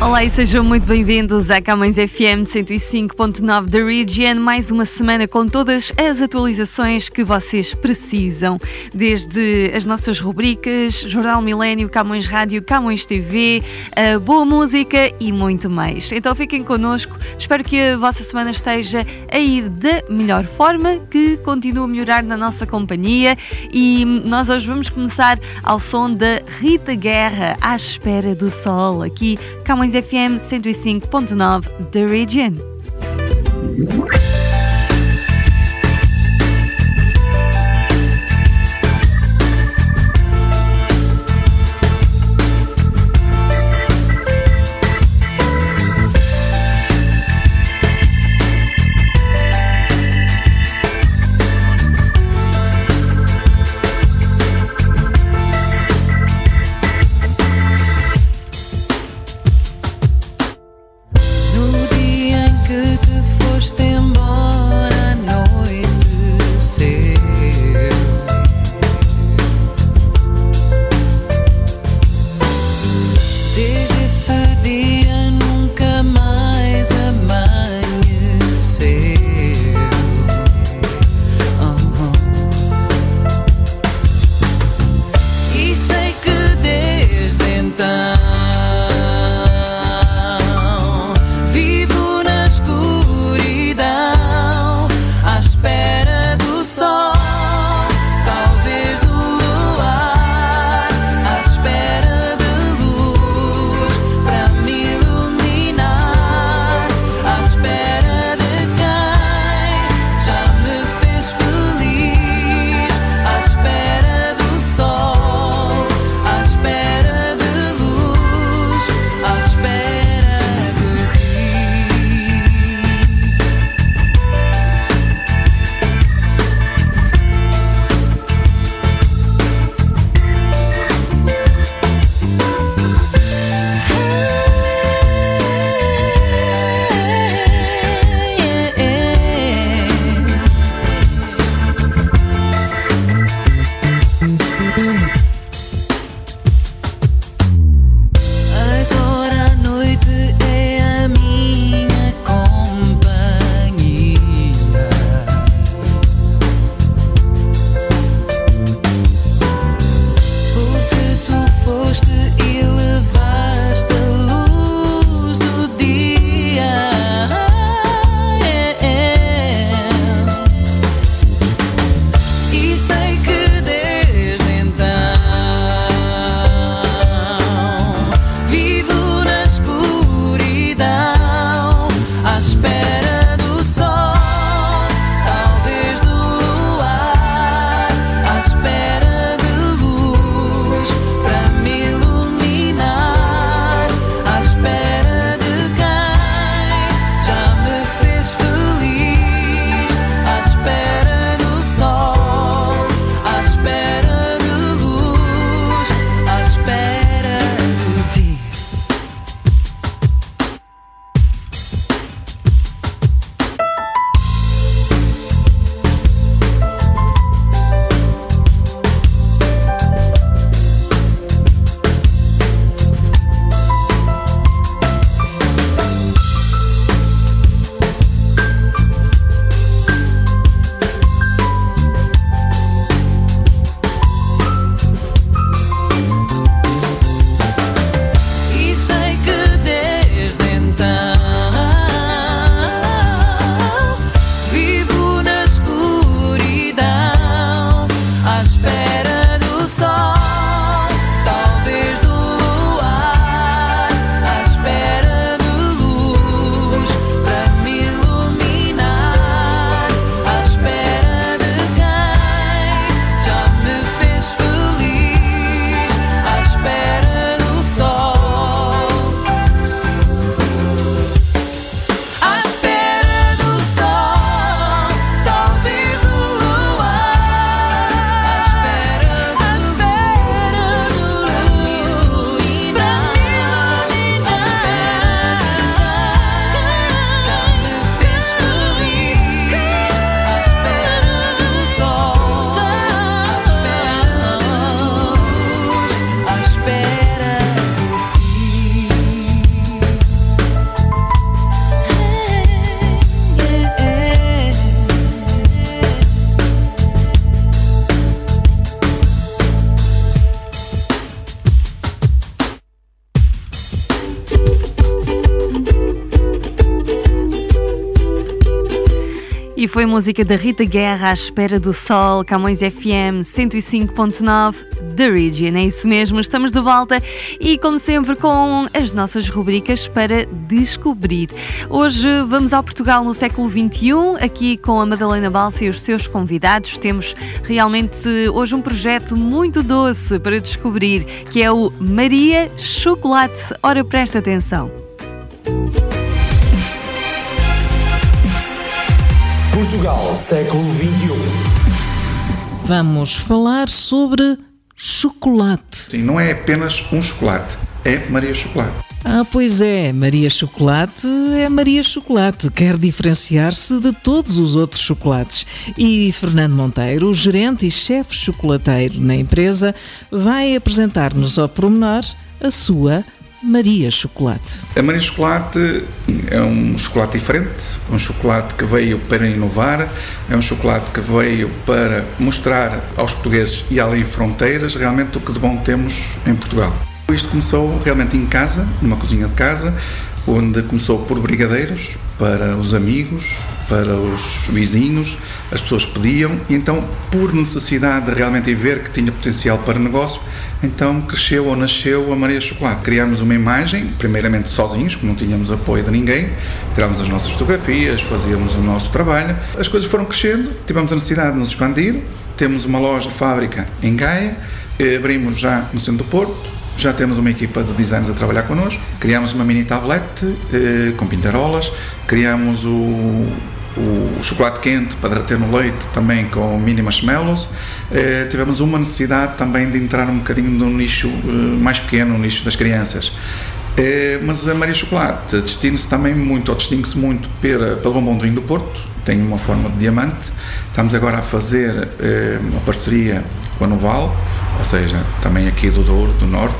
Olá e sejam muito bem-vindos à Camões FM 105.9 da Region. Mais uma semana com todas as atualizações que vocês precisam, desde as nossas rubricas, Jornal Milênio, Camões Rádio, Camões TV, boa música e muito mais. Então fiquem connosco, espero que a vossa semana esteja a ir da melhor forma, que continue a melhorar na nossa companhia e nós hoje vamos começar ao som da Rita Guerra, à espera do sol, aqui Camões FM 105.9 The Region. Foi música da Rita Guerra à espera do sol, Camões FM 105.9 The Region. É isso mesmo, estamos de volta e, como sempre, com as nossas rubricas para descobrir. Hoje vamos ao Portugal no século XXI, aqui com a Madalena Balsa e os seus convidados. Temos realmente hoje um projeto muito doce para descobrir, que é o Maria Chocolate. Ora, presta atenção. Portugal, século XXI. Vamos falar sobre chocolate. Sim, não é apenas um chocolate, é Maria Chocolate. Ah, pois é, Maria Chocolate é Maria Chocolate, quer diferenciar-se de todos os outros chocolates. E Fernando Monteiro, gerente e chefe chocolateiro na empresa, vai apresentar-nos ao pormenor a sua Maria Chocolate. A Maria Chocolate é um chocolate diferente, um chocolate que veio para inovar, é um chocolate que veio para mostrar aos portugueses e além fronteiras realmente o que de bom temos em Portugal. Isto começou realmente em casa, numa cozinha de casa, onde começou por brigadeiros para os amigos, para os vizinhos, as pessoas pediam e então, por necessidade de realmente ver que tinha potencial para negócio, então cresceu ou nasceu a Maria Chocolate. Criámos uma imagem, primeiramente sozinhos, que não tínhamos apoio de ninguém, tirámos as nossas fotografias, fazíamos o nosso trabalho. As coisas foram crescendo, tivemos a necessidade de nos expandir, temos uma loja fábrica em Gaia, eh, abrimos já no centro do Porto, já temos uma equipa de designers a trabalhar connosco, criamos uma mini tablet eh, com pintarolas, criamos o, o, chocolate quente para derreter no leite também com mini marshmallows. Eh, tivemos uma necessidade também de entrar um bocadinho no nicho eh, mais pequeno, no nicho das crianças. Eh, mas a Maria Chocolate destina-se também muito, ou distingue-se muito pela, pelo bombom do vinho do Porto, tem uma forma de diamante. Estamos agora a fazer eh, uma parceria com a Noval, ou seja, também aqui do Douro, do Norte.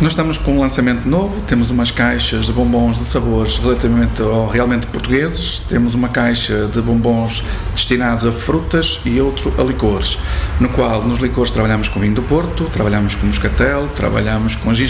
Nós estamos com um lançamento novo, temos umas caixas de bombons de sabores relativamente ou realmente portugueses, temos uma caixa de bombons destinados a frutas e outro a licores, no qual nos licores trabalhamos com vinho do Porto, trabalhamos com moscatel, trabalhamos com de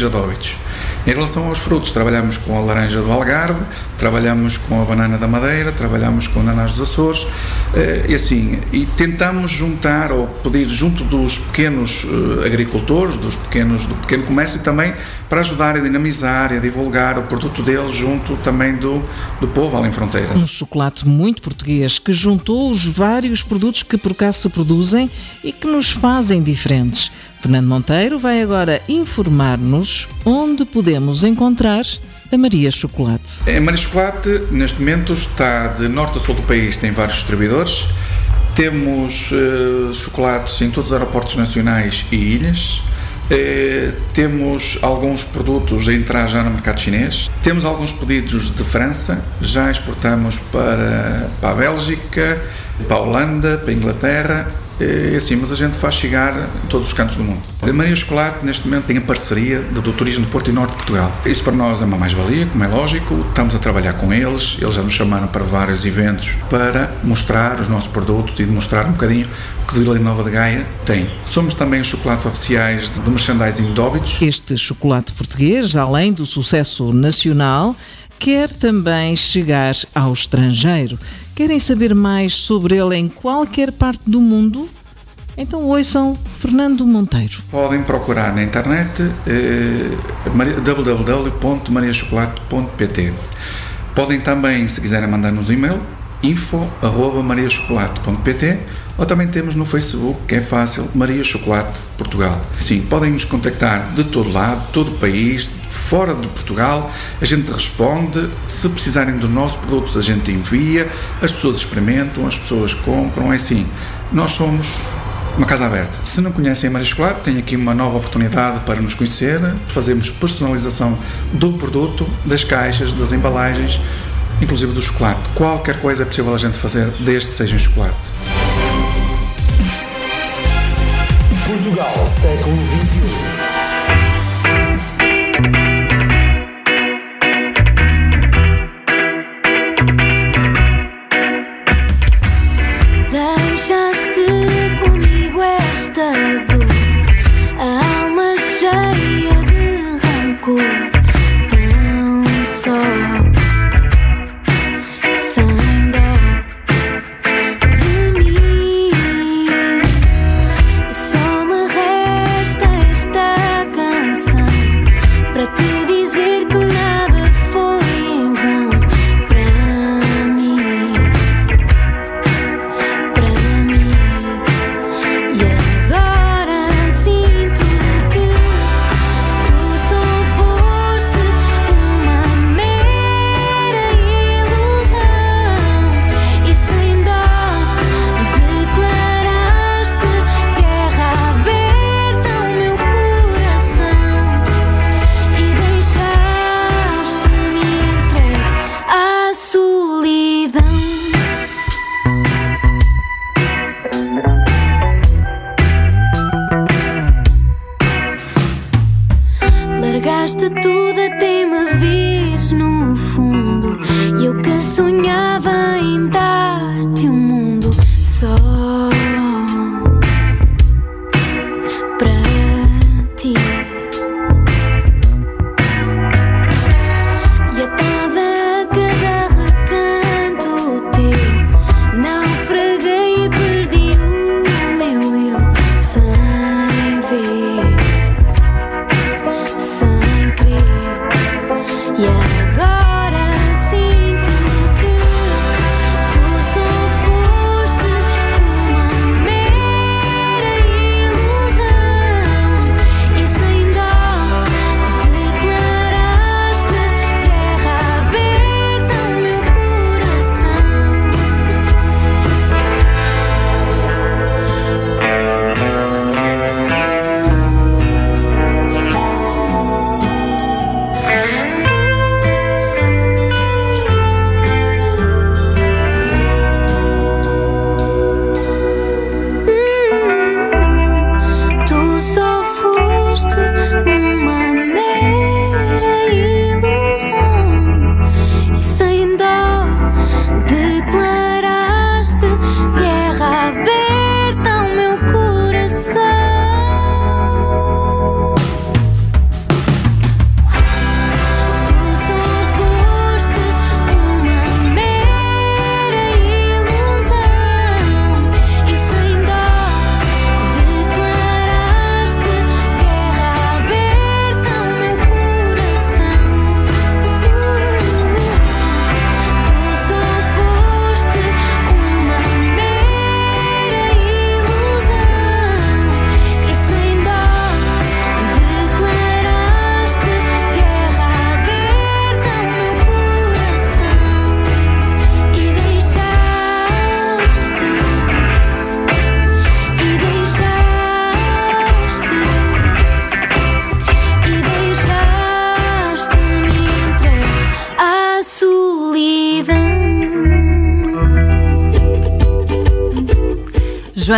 em relação aos frutos, trabalhamos com a laranja do Algarve, trabalhamos com a banana da Madeira, trabalhamos com ananás dos Açores, eh, e assim, e tentamos juntar ou pedir junto dos pequenos eh, agricultores, dos pequenos, do pequeno comércio também, para ajudar a dinamizar e a divulgar o produto deles junto também do, do povo além fronteiras. Um chocolate muito português que juntou os vários produtos que por cá se produzem e que nos fazem diferentes. Fernando Monteiro vai agora informar-nos onde podemos encontrar a Maria Chocolate. A Maria Chocolate, neste momento, está de norte a sul do país, tem vários distribuidores. Temos uh, chocolates em todos os aeroportos nacionais e ilhas. Uh, temos alguns produtos a entrar já no mercado chinês. Temos alguns pedidos de França. Já exportamos para, para a Bélgica, para a Holanda, para a Inglaterra é assim, mas a gente faz chegar em todos os cantos do mundo. A Maria Chocolate, neste momento, tem a parceria do Turismo do Porto e Norte de Portugal. Isso para nós é uma mais-valia, como é lógico. Estamos a trabalhar com eles, eles já nos chamaram para vários eventos para mostrar os nossos produtos e demonstrar um bocadinho que Vila Nova de Gaia tem. Somos também os chocolates oficiais do merchandising de Óbidos. Este chocolate português, além do sucesso nacional, quer também chegar ao estrangeiro. Querem saber mais sobre ele em qualquer parte do mundo? Então ouçam Fernando Monteiro. Podem procurar na internet eh, www.mariachocolate.pt Podem também, se quiserem, mandar-nos e-mail info.mariachocolate.pt ou também temos no Facebook, que é fácil, Maria Chocolate Portugal. Sim, podem nos contactar de todo lado, todo o país, fora de Portugal, a gente responde. Se precisarem dos nossos produtos, a gente envia, as pessoas experimentam, as pessoas compram. É assim, nós somos uma casa aberta. Se não conhecem a Maria Chocolate, tem aqui uma nova oportunidade para nos conhecer. Fazemos personalização do produto, das caixas, das embalagens, inclusive do chocolate. Qualquer coisa é possível a gente fazer, desde que seja em chocolate.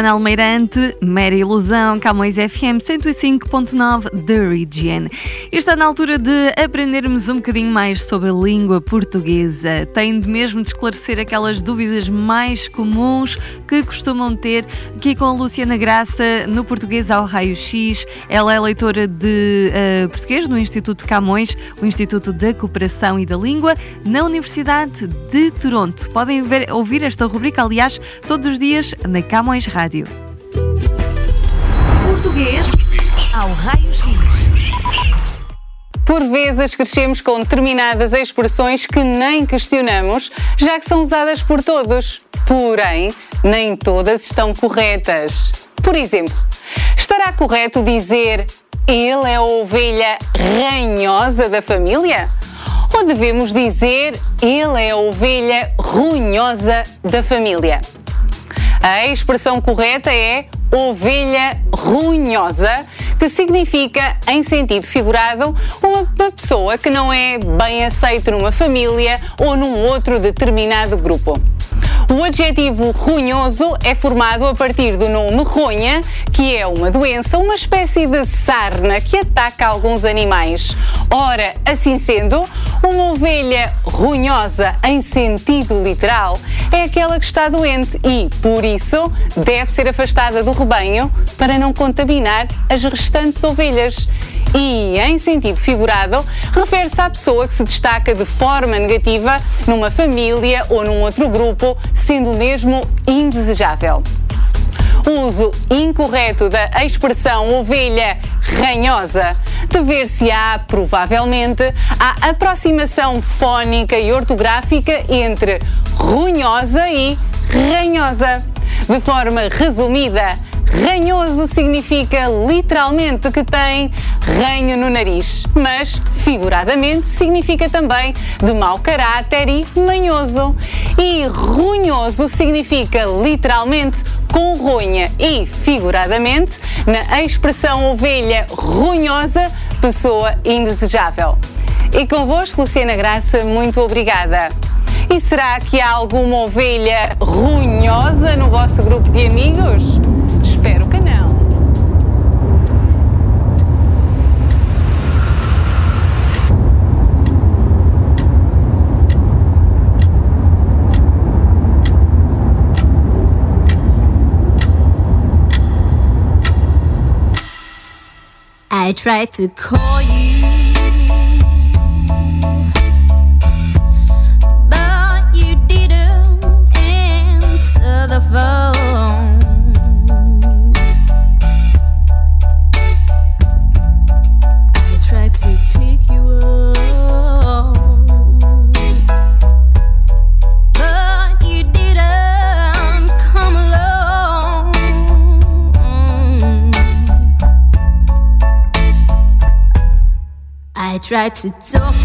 Joana Almeirante, Mera Ilusão, Camões FM 105.9 The Region. Está na altura de aprendermos um bocadinho mais sobre a língua portuguesa. Tem de mesmo de esclarecer aquelas dúvidas mais comuns que costumam ter aqui com a Luciana Graça no Português ao Raio X. Ela é leitora de eh, português no Instituto Camões, o Instituto da Cooperação e da Língua, na Universidade de Toronto. Podem ver- ouvir esta rubrica, aliás, todos os dias na Camões Rádio. Português ao Raio X. Por vezes crescemos com determinadas expressões que nem questionamos, já que são usadas por todos. Porém, nem todas estão corretas. Por exemplo, estará correto dizer ele é a ovelha ranhosa da família? Ou devemos dizer ele é a ovelha runhosa da família? A expressão correta é ovelha runhosa, que significa, em sentido figurado, uma pessoa que não é bem aceita numa família ou num outro determinado grupo. O adjetivo runhoso é formado a partir do nome ronha, que é uma doença, uma espécie de sarna que ataca alguns animais. Ora, assim sendo, uma ovelha runhosa em sentido literal é aquela que está doente e, por isso, deve ser afastada do rebanho para não contaminar as restantes ovelhas. E, em sentido figurado, refere-se à pessoa que se destaca de forma negativa numa família ou num outro grupo, sendo mesmo indesejável. O uso incorreto da expressão ovelha ranhosa dever-se-á, provavelmente, à aproximação fónica e ortográfica entre runhosa e ranhosa. De forma resumida, ranhoso significa literalmente que tem ranho no nariz, mas figuradamente significa também de mau caráter e manhoso. E runhoso significa literalmente com ronha e figuradamente na expressão ovelha runhosa, pessoa indesejável. E convosco, Luciana Graça, muito obrigada. E será que há alguma ovelha runhosa no vosso grupo de amigos? I tried to call you, try to talk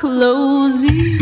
Close it.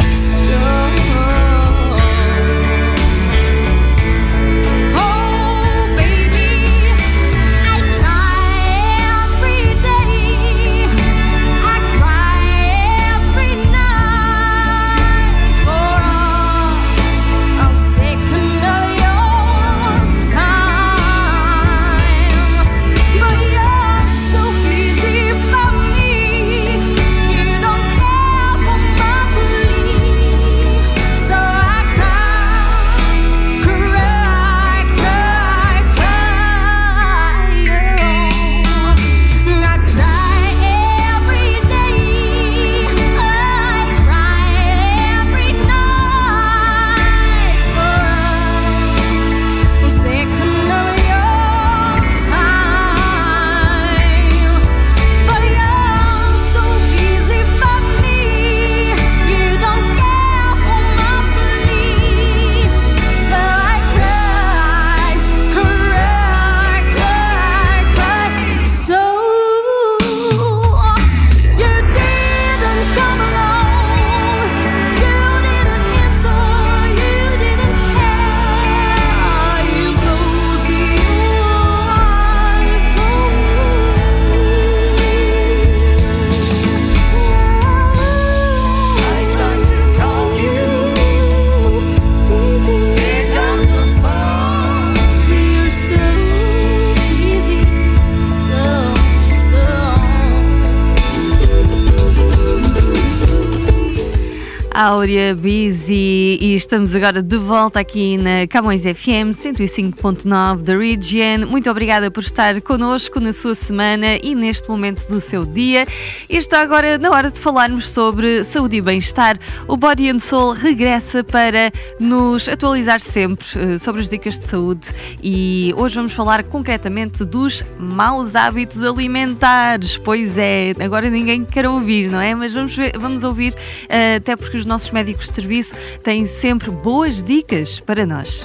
Áurea, Busy e estamos agora de volta aqui na Camões FM 105.9 da Region. Muito obrigada por estar connosco na sua semana e neste momento do seu dia. E está agora na hora de falarmos sobre saúde e bem-estar. O Body and Soul regressa para nos atualizar sempre eh, sobre as dicas de saúde e hoje vamos falar concretamente dos maus hábitos alimentares. Pois é, agora ninguém quer ouvir, não é? Mas vamos, ver- vamos ouvir, eh, até porque os nossos médicos de serviço têm sempre boas dicas para nós.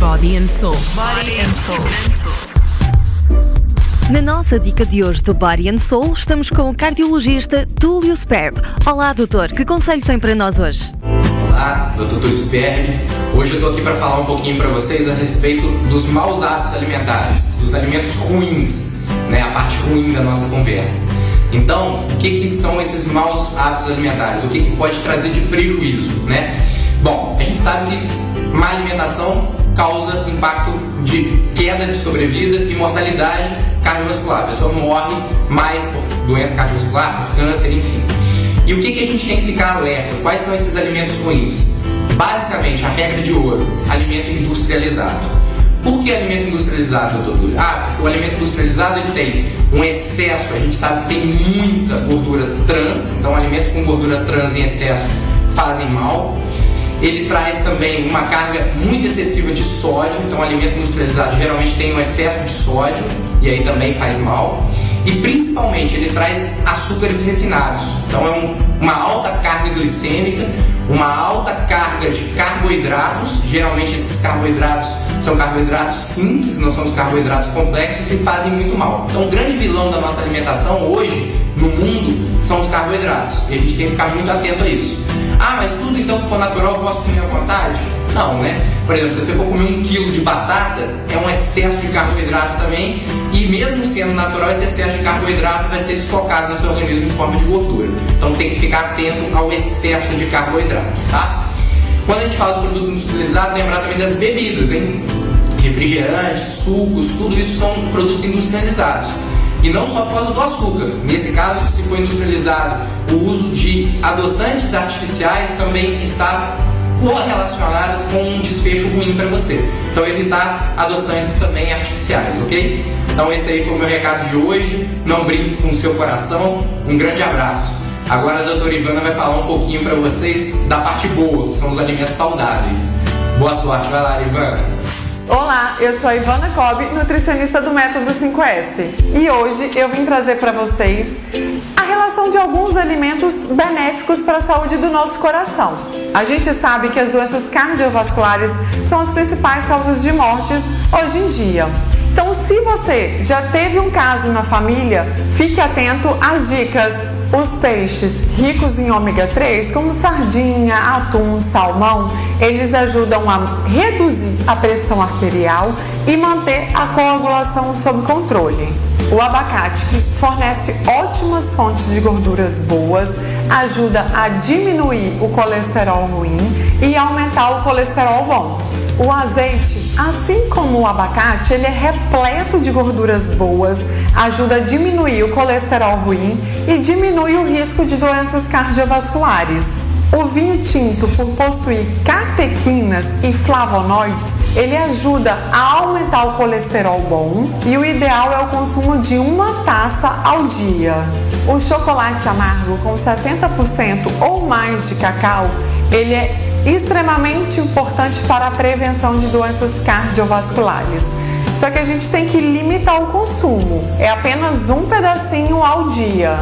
Body and Soul. Body and Soul. Na nossa dica de hoje do Body and Soul, estamos com o cardiologista Túlio Sperb. Olá, doutor, que conselho tem para nós hoje? Olá, eu Túlio Sperb. Hoje eu tô aqui para falar um pouquinho para vocês a respeito dos maus hábitos alimentares, dos alimentos ruins, né, a parte ruim da nossa conversa. Então, o que, que são esses maus hábitos alimentares? O que, que pode trazer de prejuízo, né? Bom, a gente sabe que má alimentação causa impacto de queda de sobrevida e mortalidade cardiovascular. A pessoa morre mais por doença cardiovascular, por câncer, enfim. E o que, que a gente tem que ficar alerta? Quais são esses alimentos ruins? Basicamente, a regra de ouro: alimento industrializado. Por que alimento industrializado, doutor? Ah, porque o alimento industrializado ele tem um excesso, a gente sabe que tem muita gordura trans, então alimentos com gordura trans em excesso fazem mal. Ele traz também uma carga muito excessiva de sódio, então alimento industrializado geralmente tem um excesso de sódio e aí também faz mal. E principalmente ele traz açúcares refinados, então é um, uma alta carga glicêmica, uma alta carga de carboidratos, geralmente esses carboidratos são carboidratos simples, não são os carboidratos complexos e fazem muito mal. Então o grande vilão da nossa alimentação hoje no mundo são os carboidratos e a gente tem que ficar muito atento a isso. Ah, mas tudo então que for natural eu posso comer à vontade? Não, né? Por exemplo, se você for comer um quilo de batata, é um excesso de carboidrato também, e mesmo sendo natural, esse excesso de carboidrato vai ser estocado no seu organismo em forma de gordura. Então tem que ficar atento ao excesso de carboidrato, tá? Quando a gente fala do produto industrializado, lembrar também das bebidas, hein? Refrigerantes, sucos, tudo isso são produtos industrializados. E não só por causa do açúcar. Nesse caso, se for industrializado, o uso de adoçantes artificiais também está correlacionado com um desfecho ruim para você. Então evitar adoçantes também artificiais, ok? Então esse aí foi o meu recado de hoje. Não brinque com o seu coração. Um grande abraço. Agora a doutora Ivana vai falar um pouquinho para vocês da parte boa, que são os alimentos saudáveis. Boa sorte, vai lá, Ivana. Olá, eu sou a Ivana Cobb, nutricionista do Método 5S. E hoje eu vim trazer para vocês relação de alguns alimentos benéficos para a saúde do nosso coração. A gente sabe que as doenças cardiovasculares são as principais causas de mortes hoje em dia. Então, se você já teve um caso na família, fique atento às dicas. Os peixes ricos em ômega 3, como sardinha, atum, salmão, eles ajudam a reduzir a pressão arterial e manter a coagulação sob controle. O abacate, que fornece ótimas fontes de gorduras boas, ajuda a diminuir o colesterol ruim e aumentar o colesterol bom. O azeite, assim como o abacate, ele é repleto de gorduras boas, ajuda a diminuir o colesterol ruim e diminui o risco de doenças cardiovasculares. O vinho tinto, por possuir catequinas e flavonoides, ele ajuda a aumentar o colesterol bom e o ideal é o consumo de uma taça ao dia. O chocolate amargo com 70% ou mais de cacau, ele é extremamente importante para a prevenção de doenças cardiovasculares. Só que a gente tem que limitar o consumo. É apenas um pedacinho ao dia.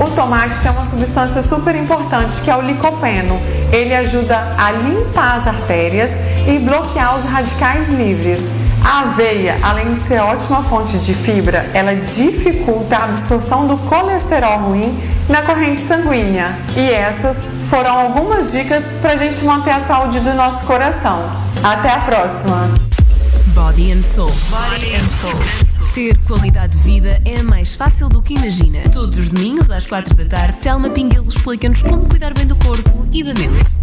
O tomate tem uma substância super importante que é o licopeno. Ele ajuda a limpar as artérias e bloquear os radicais livres. A aveia, além de ser ótima fonte de fibra, ela dificulta a absorção do colesterol ruim na corrente sanguínea. E essas foram algumas dicas para a gente manter a saúde do nosso coração. Até a próxima! Body and Soul. Body and Soul. Ter qualidade de vida é mais fácil do que imagina. Todos os domingos às quatro da tarde, Telma Pinguelo explica-nos como cuidar bem do corpo e da mente.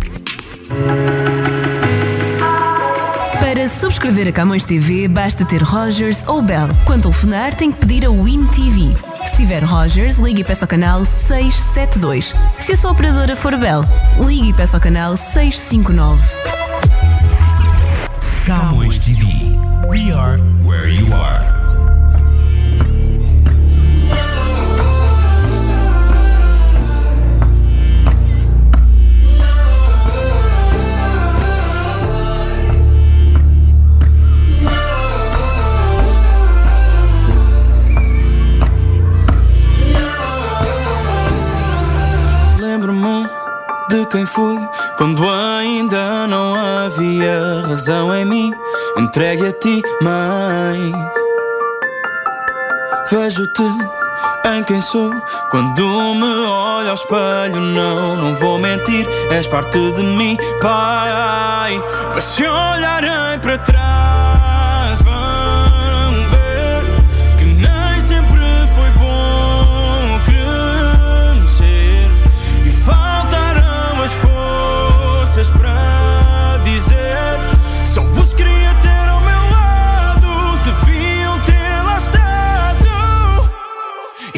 Para subscrever a Camões TV, basta ter Rogers ou Bell. Quando telefonar, tem que pedir a Win TV. Se tiver Rogers, ligue e peça ao canal 672. Se a sua operadora for Bell, ligue e peça ao canal 659. Camões TV. We are where you are. De quem fui quando ainda não havia razão em mim. Entregue a ti, mãe. Vejo-te em quem sou quando me olho ao espelho. Não, não vou mentir, és parte de mim, pai. Mas se olharem para trás,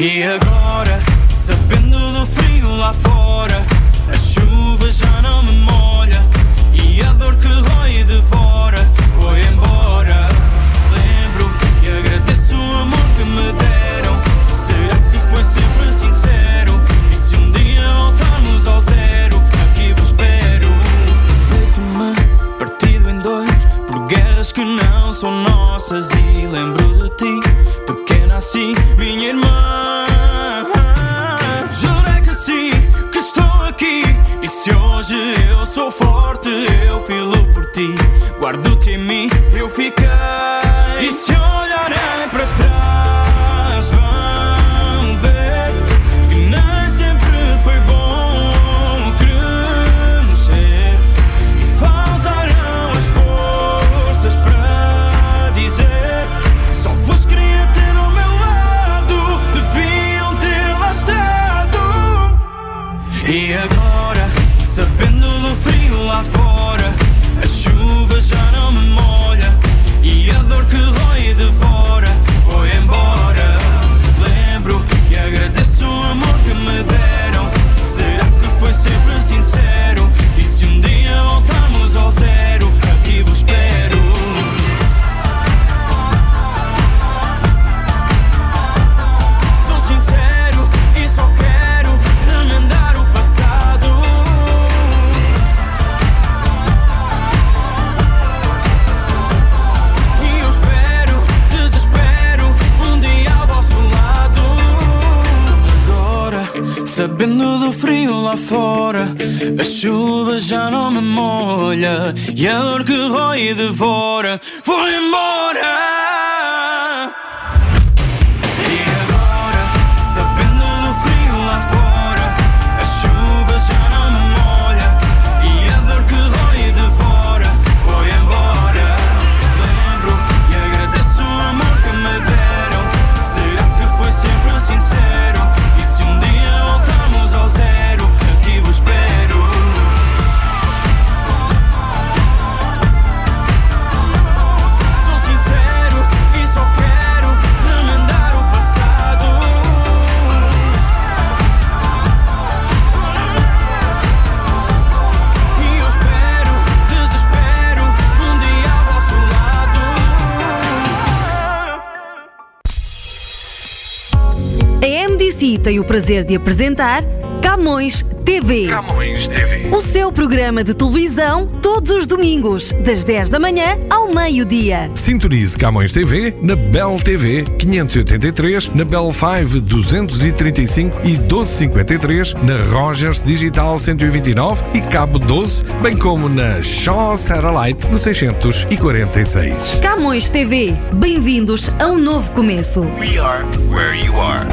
E agora Sabendo do frio lá fora, a chuva já não me molha e a dor que rói e devora foi embora. Lembro e agradeço o amor que me deram. Será que foi sempre sincero? E se um dia voltarmos ao zero, aqui vos espero. Deito-me partido em dois por guerras que não são nossas e lembro de ti, pequena assim, minha irmã. Eu sou forte, eu filo por ti. Guardo-te em mim, eu fiquei. E se olharem para trás, vão ver que nem sempre foi bom crescer. E faltarão as forças para dizer: Só vos queria ter ao meu lado, deviam estado. E agora, a chuva já não me molha e a dor que rói e devora foi embora. MDC tem o prazer de apresentar Camões TV. Camões TV. O seu programa de televisão todos os domingos, das 10 da manhã ao meio-dia. Sintonize Camões TV na Bell TV 583, na Bell 5 235 e 1253, na Rogers Digital 129 e Cabo 12, bem como na Shaw Satellite no 646. Camões TV, bem-vindos a um novo começo. We are where you are.